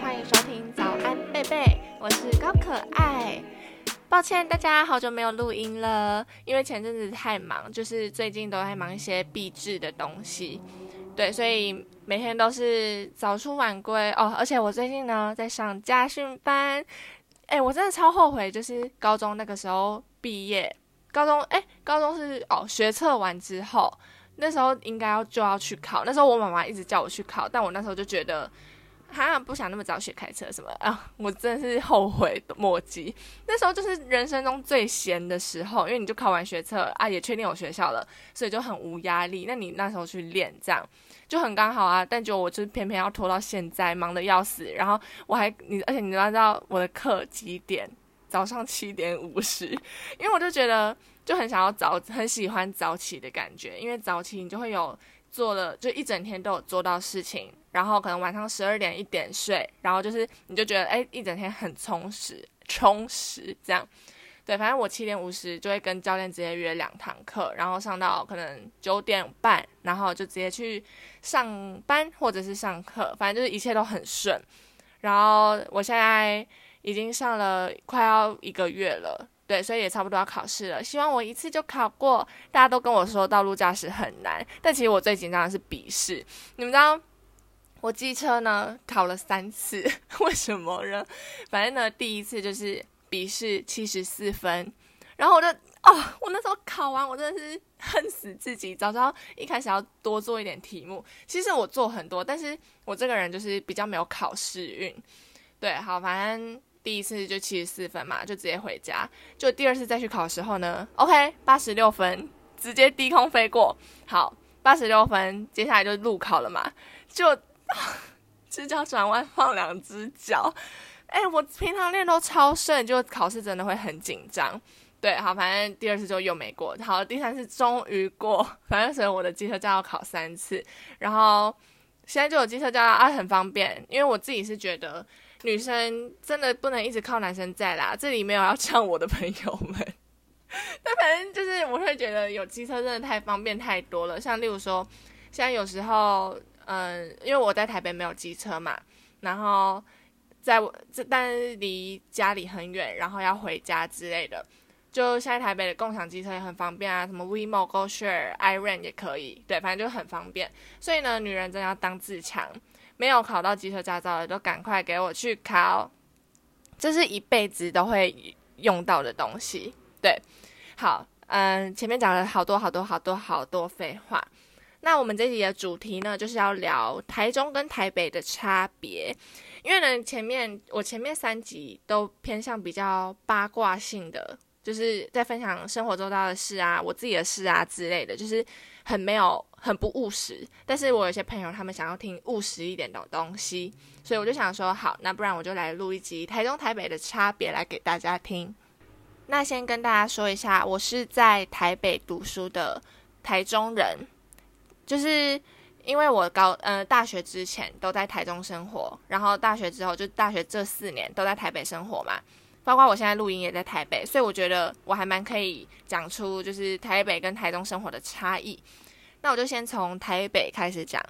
欢迎收听早安贝贝，我是高可爱。抱歉，大家好久没有录音了，因为前阵子太忙，就是最近都在忙一些毕制的东西，对，所以每天都是早出晚归哦。而且我最近呢在上家训班，哎，我真的超后悔，就是高中那个时候毕业，高中哎，高中是哦学测完之后，那时候应该要就要去考，那时候我妈妈一直叫我去考，但我那时候就觉得。哈，不想那么早学开车什么啊？我真的是后悔莫及。那时候就是人生中最闲的时候，因为你就考完学测啊，也确定有学校了，所以就很无压力。那你那时候去练，这样就很刚好啊。但就我就是偏偏要拖到现在，忙得要死。然后我还你，而且你知道知道我的课几点？早上七点五十，因为我就觉得就很想要早，很喜欢早起的感觉，因为早起你就会有。做了就一整天都有做到事情，然后可能晚上十二点一点睡，然后就是你就觉得哎一整天很充实充实这样，对，反正我七点五十就会跟教练直接约两堂课，然后上到可能九点半，然后就直接去上班或者是上课，反正就是一切都很顺。然后我现在已经上了快要一个月了。对，所以也差不多要考试了。希望我一次就考过。大家都跟我说道路驾驶很难，但其实我最紧张的是笔试。你们知道，我机车呢考了三次，为什么呢？反正呢，第一次就是笔试七十四分，然后我就哦，我那时候考完，我真的是恨死自己，早知道一开始要多做一点题目。其实我做很多，但是我这个人就是比较没有考试运。对，好，反正。第一次就七十四分嘛，就直接回家。就第二次再去考的时候呢，OK，八十六分，直接低空飞过。好，八十六分，接下来就路考了嘛，就 直角转弯放两只脚。哎，我平常练都超顺，就考试真的会很紧张。对，好，反正第二次就又没过。好，第三次终于过。反正所以我的机车驾照考三次，然后现在就有机车驾照啊，很方便。因为我自己是觉得。女生真的不能一直靠男生在啦，这里没有要呛我的朋友们，但反正就是我会觉得有机车真的太方便太多了。像例如说，现在有时候，嗯，因为我在台北没有机车嘛，然后在这但是离家里很远，然后要回家之类的，就现在台北的共享机车也很方便啊，什么 WeMo、GoShare、i r o n 也可以，对，反正就很方便。所以呢，女人真的要当自强。没有考到机车驾照的，都赶快给我去考，这是一辈子都会用到的东西。对，好，嗯，前面讲了好多好多好多好多废话。那我们这集的主题呢，就是要聊台中跟台北的差别。因为呢，前面我前面三集都偏向比较八卦性的，就是在分享生活周到的事啊，我自己的事啊之类的，就是很没有。很不务实，但是我有些朋友他们想要听务实一点的东西，所以我就想说，好，那不然我就来录一集台中台北的差别来给大家听。那先跟大家说一下，我是在台北读书的台中人，就是因为我高呃大学之前都在台中生活，然后大学之后就大学这四年都在台北生活嘛，包括我现在录音也在台北，所以我觉得我还蛮可以讲出就是台北跟台中生活的差异。那我就先从台北开始讲，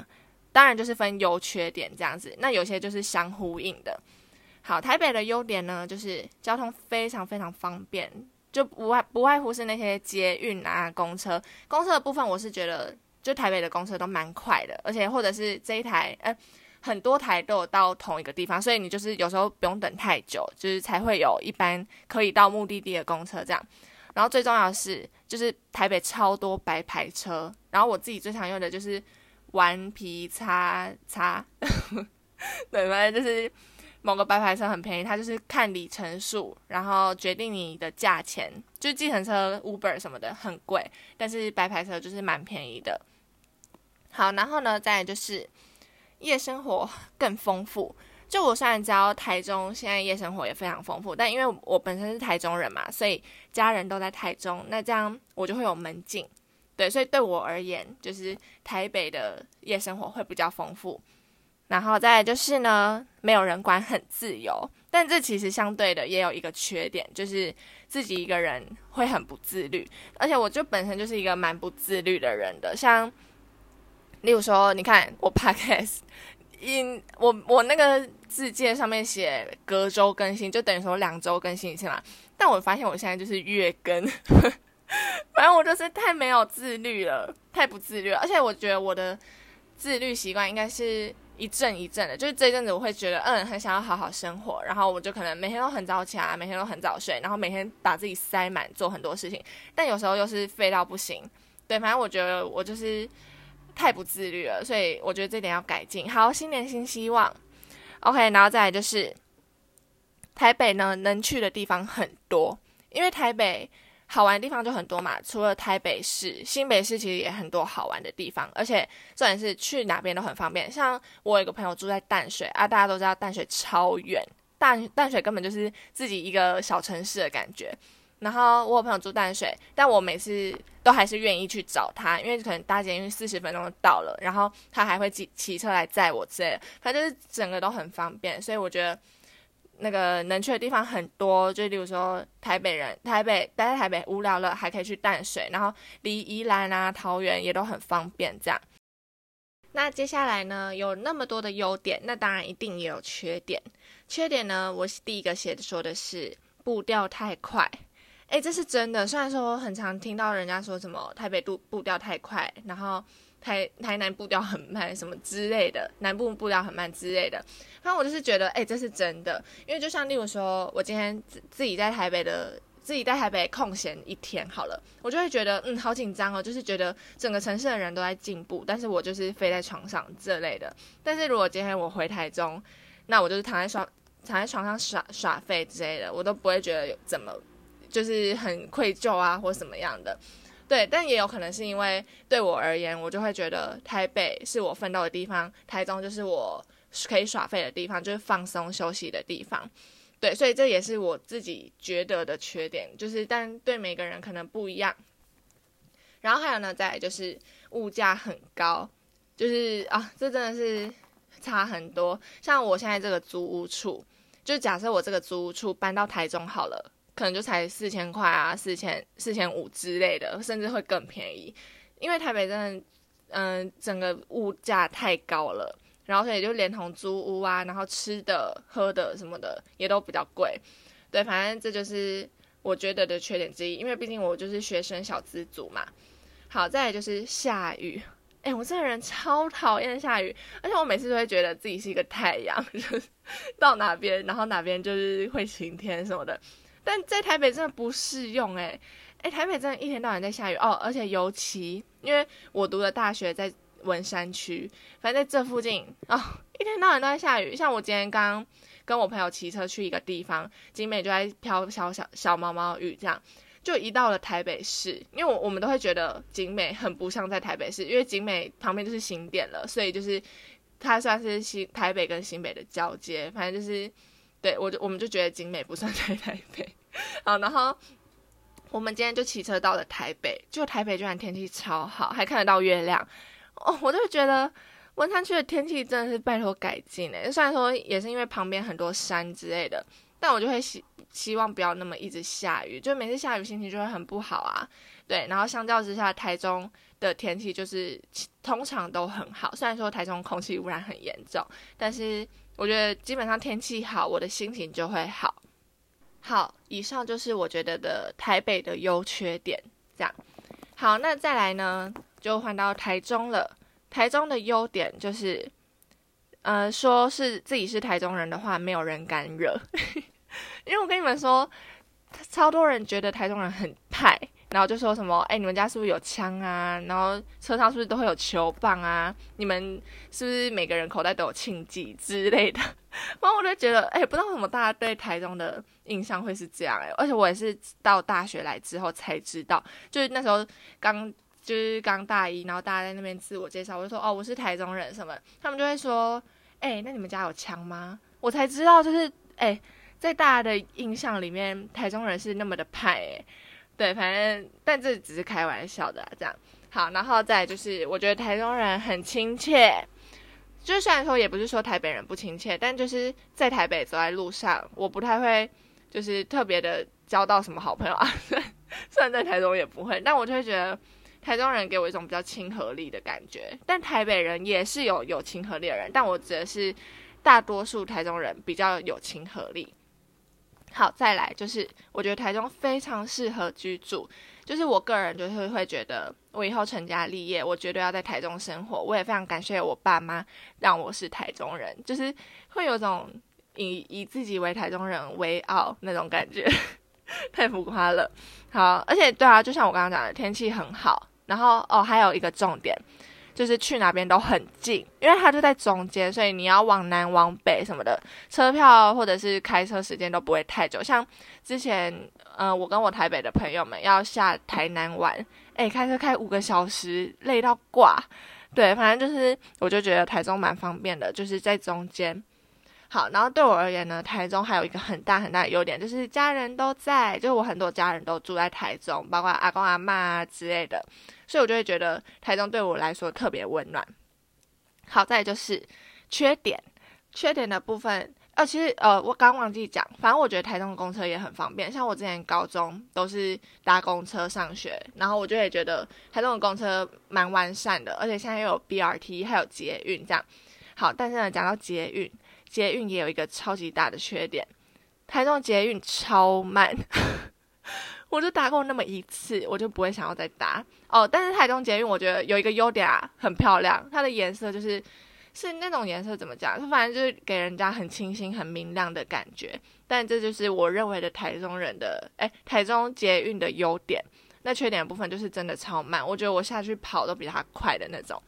当然就是分优缺点这样子。那有些就是相呼应的。好，台北的优点呢，就是交通非常非常方便，就不外不外乎是那些捷运啊、公车。公车的部分，我是觉得就台北的公车都蛮快的，而且或者是这一台，呃，很多台都有到同一个地方，所以你就是有时候不用等太久，就是才会有一班可以到目的地的公车这样。然后最重要的是，就是台北超多白牌车。然后我自己最常用的就是顽皮叉叉，对，反正就是某个白牌车很便宜，它就是看里程数，然后决定你的价钱。就计程车、Uber 什么的很贵，但是白牌车就是蛮便宜的。好，然后呢，再就是夜生活更丰富。就我虽然知道台中现在夜生活也非常丰富，但因为我本身是台中人嘛，所以家人都在台中，那这样我就会有门禁，对，所以对我而言，就是台北的夜生活会比较丰富。然后再就是呢，没有人管，很自由，但这其实相对的也有一个缺点，就是自己一个人会很不自律，而且我就本身就是一个蛮不自律的人的，像例如说，你看我 podcast。因我我那个字界上面写隔周更新，就等于说两周更新一次嘛。但我发现我现在就是月更，反正我就是太没有自律了，太不自律了。而且我觉得我的自律习惯应该是一阵一阵的，就是这一阵子我会觉得嗯很想要好好生活，然后我就可能每天都很早起来，每天都很早睡，然后每天把自己塞满做很多事情。但有时候又是废到不行，对，反正我觉得我就是。太不自律了，所以我觉得这点要改进。好，新年新希望，OK，然后再来就是台北呢，能去的地方很多，因为台北好玩的地方就很多嘛。除了台北市、新北市，其实也很多好玩的地方，而且重点是去哪边都很方便。像我有一个朋友住在淡水啊，大家都知道淡水超远，淡淡水根本就是自己一个小城市的感觉。然后我有朋友住淡水，但我每次都还是愿意去找他，因为可能搭捷运四十分钟就到了，然后他还会骑骑车来载我之类的，反正就是整个都很方便，所以我觉得那个能去的地方很多，就例如说台北人，台北待在台北无聊了，还可以去淡水，然后离宜兰啊、桃园也都很方便。这样，那接下来呢，有那么多的优点，那当然一定也有缺点。缺点呢，我第一个写的说的是步调太快。哎，这是真的。虽然说很常听到人家说什么台北步步调太快，然后台台南步调很慢，什么之类的，南部步调很慢之类的。那我就是觉得，哎，这是真的。因为就像例如说，我今天自自己在台北的，自己在台北空闲一天好了，我就会觉得，嗯，好紧张哦，就是觉得整个城市的人都在进步，但是我就是飞在床上这类的。但是如果今天我回台中，那我就是躺在床躺在床上耍耍废之类的，我都不会觉得有怎么。就是很愧疚啊，或什么样的，对，但也有可能是因为对我而言，我就会觉得台北是我奋斗的地方，台中就是我可以耍废的地方，就是放松休息的地方，对，所以这也是我自己觉得的缺点，就是但对每个人可能不一样。然后还有呢，再就是物价很高，就是啊，这真的是差很多。像我现在这个租屋处，就假设我这个租屋处搬到台中好了。可能就才四千块啊，四千四千五之类的，甚至会更便宜。因为台北真的，嗯，整个物价太高了，然后所以就连同租屋啊，然后吃的、喝的什么的也都比较贵。对，反正这就是我觉得的缺点之一。因为毕竟我就是学生小资族嘛。好，再来就是下雨。哎，我这个人超讨厌下雨，而且我每次都会觉得自己是一个太阳，就是到哪边，然后哪边就是会晴天什么的。但在台北真的不适用哎，哎，台北真的一天到晚在下雨哦，而且尤其因为我读的大学在文山区，反正在这附近哦，一天到晚都在下雨。像我今天刚跟我朋友骑车去一个地方，景美就在飘小小小毛毛雨，这样就一到了台北市，因为我我们都会觉得景美很不像在台北市，因为景美旁边就是新店了，所以就是它算是新台北跟新北的交接，反正就是。对，我就我们就觉得景美不算在台北，好，然后我们今天就骑车到了台北，就台北居然天气超好，还看得到月亮，哦，我就觉得文山区的天气真的是拜托改进诶，虽然说也是因为旁边很多山之类的，但我就会希希望不要那么一直下雨，就每次下雨心情就会很不好啊，对，然后相较之下，台中的天气就是通常都很好，虽然说台中空气污染很严重，但是。我觉得基本上天气好，我的心情就会好。好，以上就是我觉得的台北的优缺点。这样，好，那再来呢，就换到台中了。台中的优点就是，呃，说是自己是台中人的话，没有人敢惹。因为我跟你们说，超多人觉得台中人很派。然后就说什么，哎，你们家是不是有枪啊？然后车上是不是都会有球棒啊？你们是不是每个人口袋都有庆忌之类的？然后我就觉得，哎，不知道为什么大家对台中的印象会是这样，哎，而且我也是到大学来之后才知道，就是那时候刚就是刚大一，然后大家在那边自我介绍，我就说，哦，我是台中人什么，他们就会说，哎，那你们家有枪吗？我才知道，就是哎，在大家的印象里面，台中人是那么的派，哎。对，反正但这只是开玩笑的，这样。好，然后再就是，我觉得台中人很亲切，就虽然说也不是说台北人不亲切，但就是在台北走在路上，我不太会就是特别的交到什么好朋友啊，虽然在台中也不会，但我就会觉得台中人给我一种比较亲和力的感觉，但台北人也是有有亲和力的人，但我指的是大多数台中人比较有亲和力。好，再来就是我觉得台中非常适合居住，就是我个人就是会觉得我以后成家立业，我绝对要在台中生活。我也非常感谢我爸妈让我是台中人，就是会有种以以自己为台中人为傲那种感觉，太浮夸了。好，而且对啊，就像我刚刚讲的，天气很好。然后哦，还有一个重点，就是去哪边都很近，因为它就在中间，所以你要往南往北什么的，车票或者是开车时间都不会太久。像之前，呃，我跟我台北的朋友们要下台南玩，哎，开车开五个小时，累到挂。对，反正就是，我就觉得台中蛮方便的，就是在中间。好，然后对我而言呢，台中还有一个很大很大的优点，就是家人都在，就是我很多家人都住在台中，包括阿公阿妈啊之类的，所以我就会觉得台中对我来说特别温暖。好在就是缺点，缺点的部分，呃，其实呃，我刚忘记讲，反正我觉得台中的公车也很方便，像我之前高中都是搭公车上学，然后我就也觉得台中的公车蛮完善的，而且现在又有 BRT 还有捷运这样。好，但是呢，讲到捷运。捷运也有一个超级大的缺点，台中捷运超慢，我就搭过那么一次，我就不会想要再搭哦。但是台中捷运我觉得有一个优点啊，很漂亮，它的颜色就是是那种颜色怎么讲？它反正就是给人家很清新、很明亮的感觉。但这就是我认为的台中人的哎，台中捷运的优点。那缺点部分就是真的超慢，我觉得我下去跑都比它快的那种。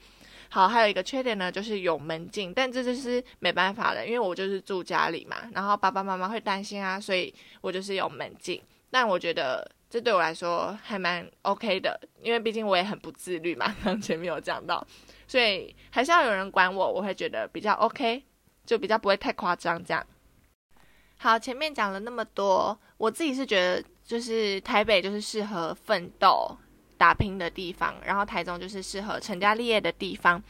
好，还有一个缺点呢，就是有门禁，但这就是没办法的，因为我就是住家里嘛，然后爸爸妈妈会担心啊，所以我就是有门禁。但我觉得这对我来说还蛮 OK 的，因为毕竟我也很不自律嘛，刚前面有讲到，所以还是要有人管我，我会觉得比较 OK，就比较不会太夸张这样。好，前面讲了那么多，我自己是觉得就是台北就是适合奋斗。打拼的地方，然后台中就是适合成家立业的地方。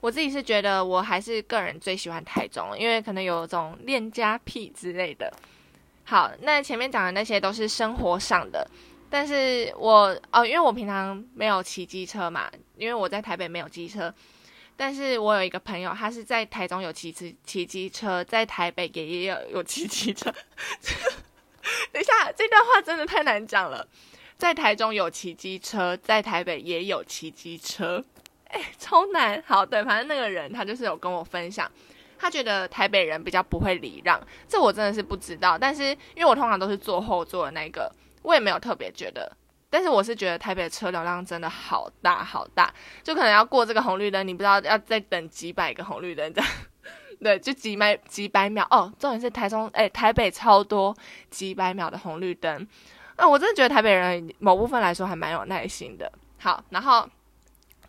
我自己是觉得，我还是个人最喜欢台中，因为可能有种恋家癖之类的。好，那前面讲的那些都是生活上的，但是我哦，因为我平常没有骑机车嘛，因为我在台北没有机车，但是我有一个朋友，他是在台中有骑骑骑机车，在台北也也有有骑机车。等一下，这段话真的太难讲了。在台中有骑机车，在台北也有骑机车，哎，超难。好，对，反正那个人他就是有跟我分享，他觉得台北人比较不会礼让，这我真的是不知道。但是因为我通常都是坐后座的那个，我也没有特别觉得。但是我是觉得台北的车流量真的好大好大，就可能要过这个红绿灯，你不知道要再等几百个红绿灯这样，对，就几百几百秒哦。重点是台中，哎，台北超多几百秒的红绿灯。那我真的觉得台北人某部分来说还蛮有耐心的。好，然后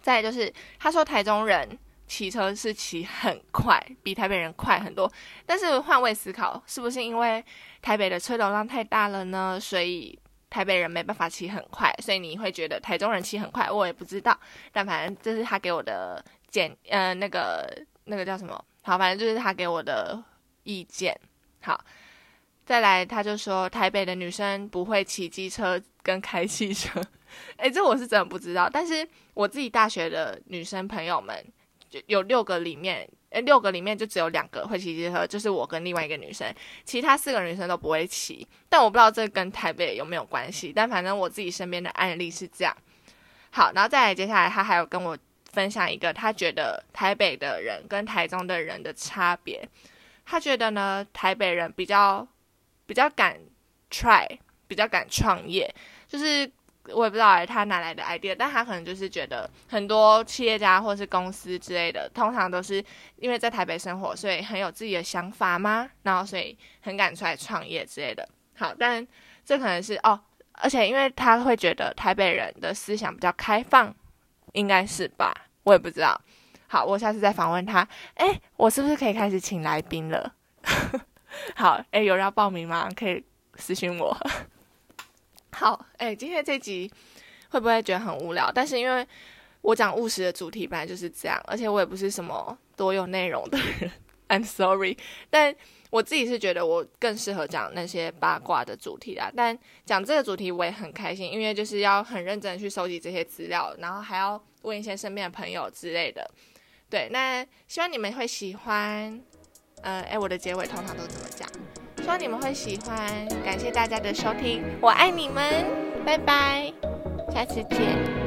再就是他说台中人骑车是骑很快，比台北人快很多。但是换位思考，是不是因为台北的车流量太大了呢？所以台北人没办法骑很快，所以你会觉得台中人骑很快？我也不知道，但反正这是他给我的简呃那个那个叫什么？好，反正就是他给我的意见。好。再来，他就说台北的女生不会骑机车跟开汽车，诶，这我是真的不知道。但是我自己大学的女生朋友们，就有六个里面，诶，六个里面就只有两个会骑机车，就是我跟另外一个女生，其他四个女生都不会骑。但我不知道这跟台北有没有关系，但反正我自己身边的案例是这样。好，然后再来，接下来他还有跟我分享一个他觉得台北的人跟台中的人的差别。他觉得呢，台北人比较。比较敢 try，比较敢创业，就是我也不知道他哪来的 idea，但他可能就是觉得很多企业家或是公司之类的，通常都是因为在台北生活，所以很有自己的想法吗？然后所以很敢出来创业之类的。好，但这可能是哦，而且因为他会觉得台北人的思想比较开放，应该是吧？我也不知道。好，我下次再访问他。哎，我是不是可以开始请来宾了？好，哎，有人要报名吗？可以私信我。好，哎，今天这集会不会觉得很无聊？但是因为我讲务实的主题本来就是这样，而且我也不是什么多有内容的人，I'm sorry。但我自己是觉得我更适合讲那些八卦的主题啦。但讲这个主题我也很开心，因为就是要很认真的去收集这些资料，然后还要问一些身边的朋友之类的。对，那希望你们会喜欢。呃，哎，我的结尾通常都这么讲，希望你们会喜欢。感谢大家的收听，我爱你们，拜拜，下次见。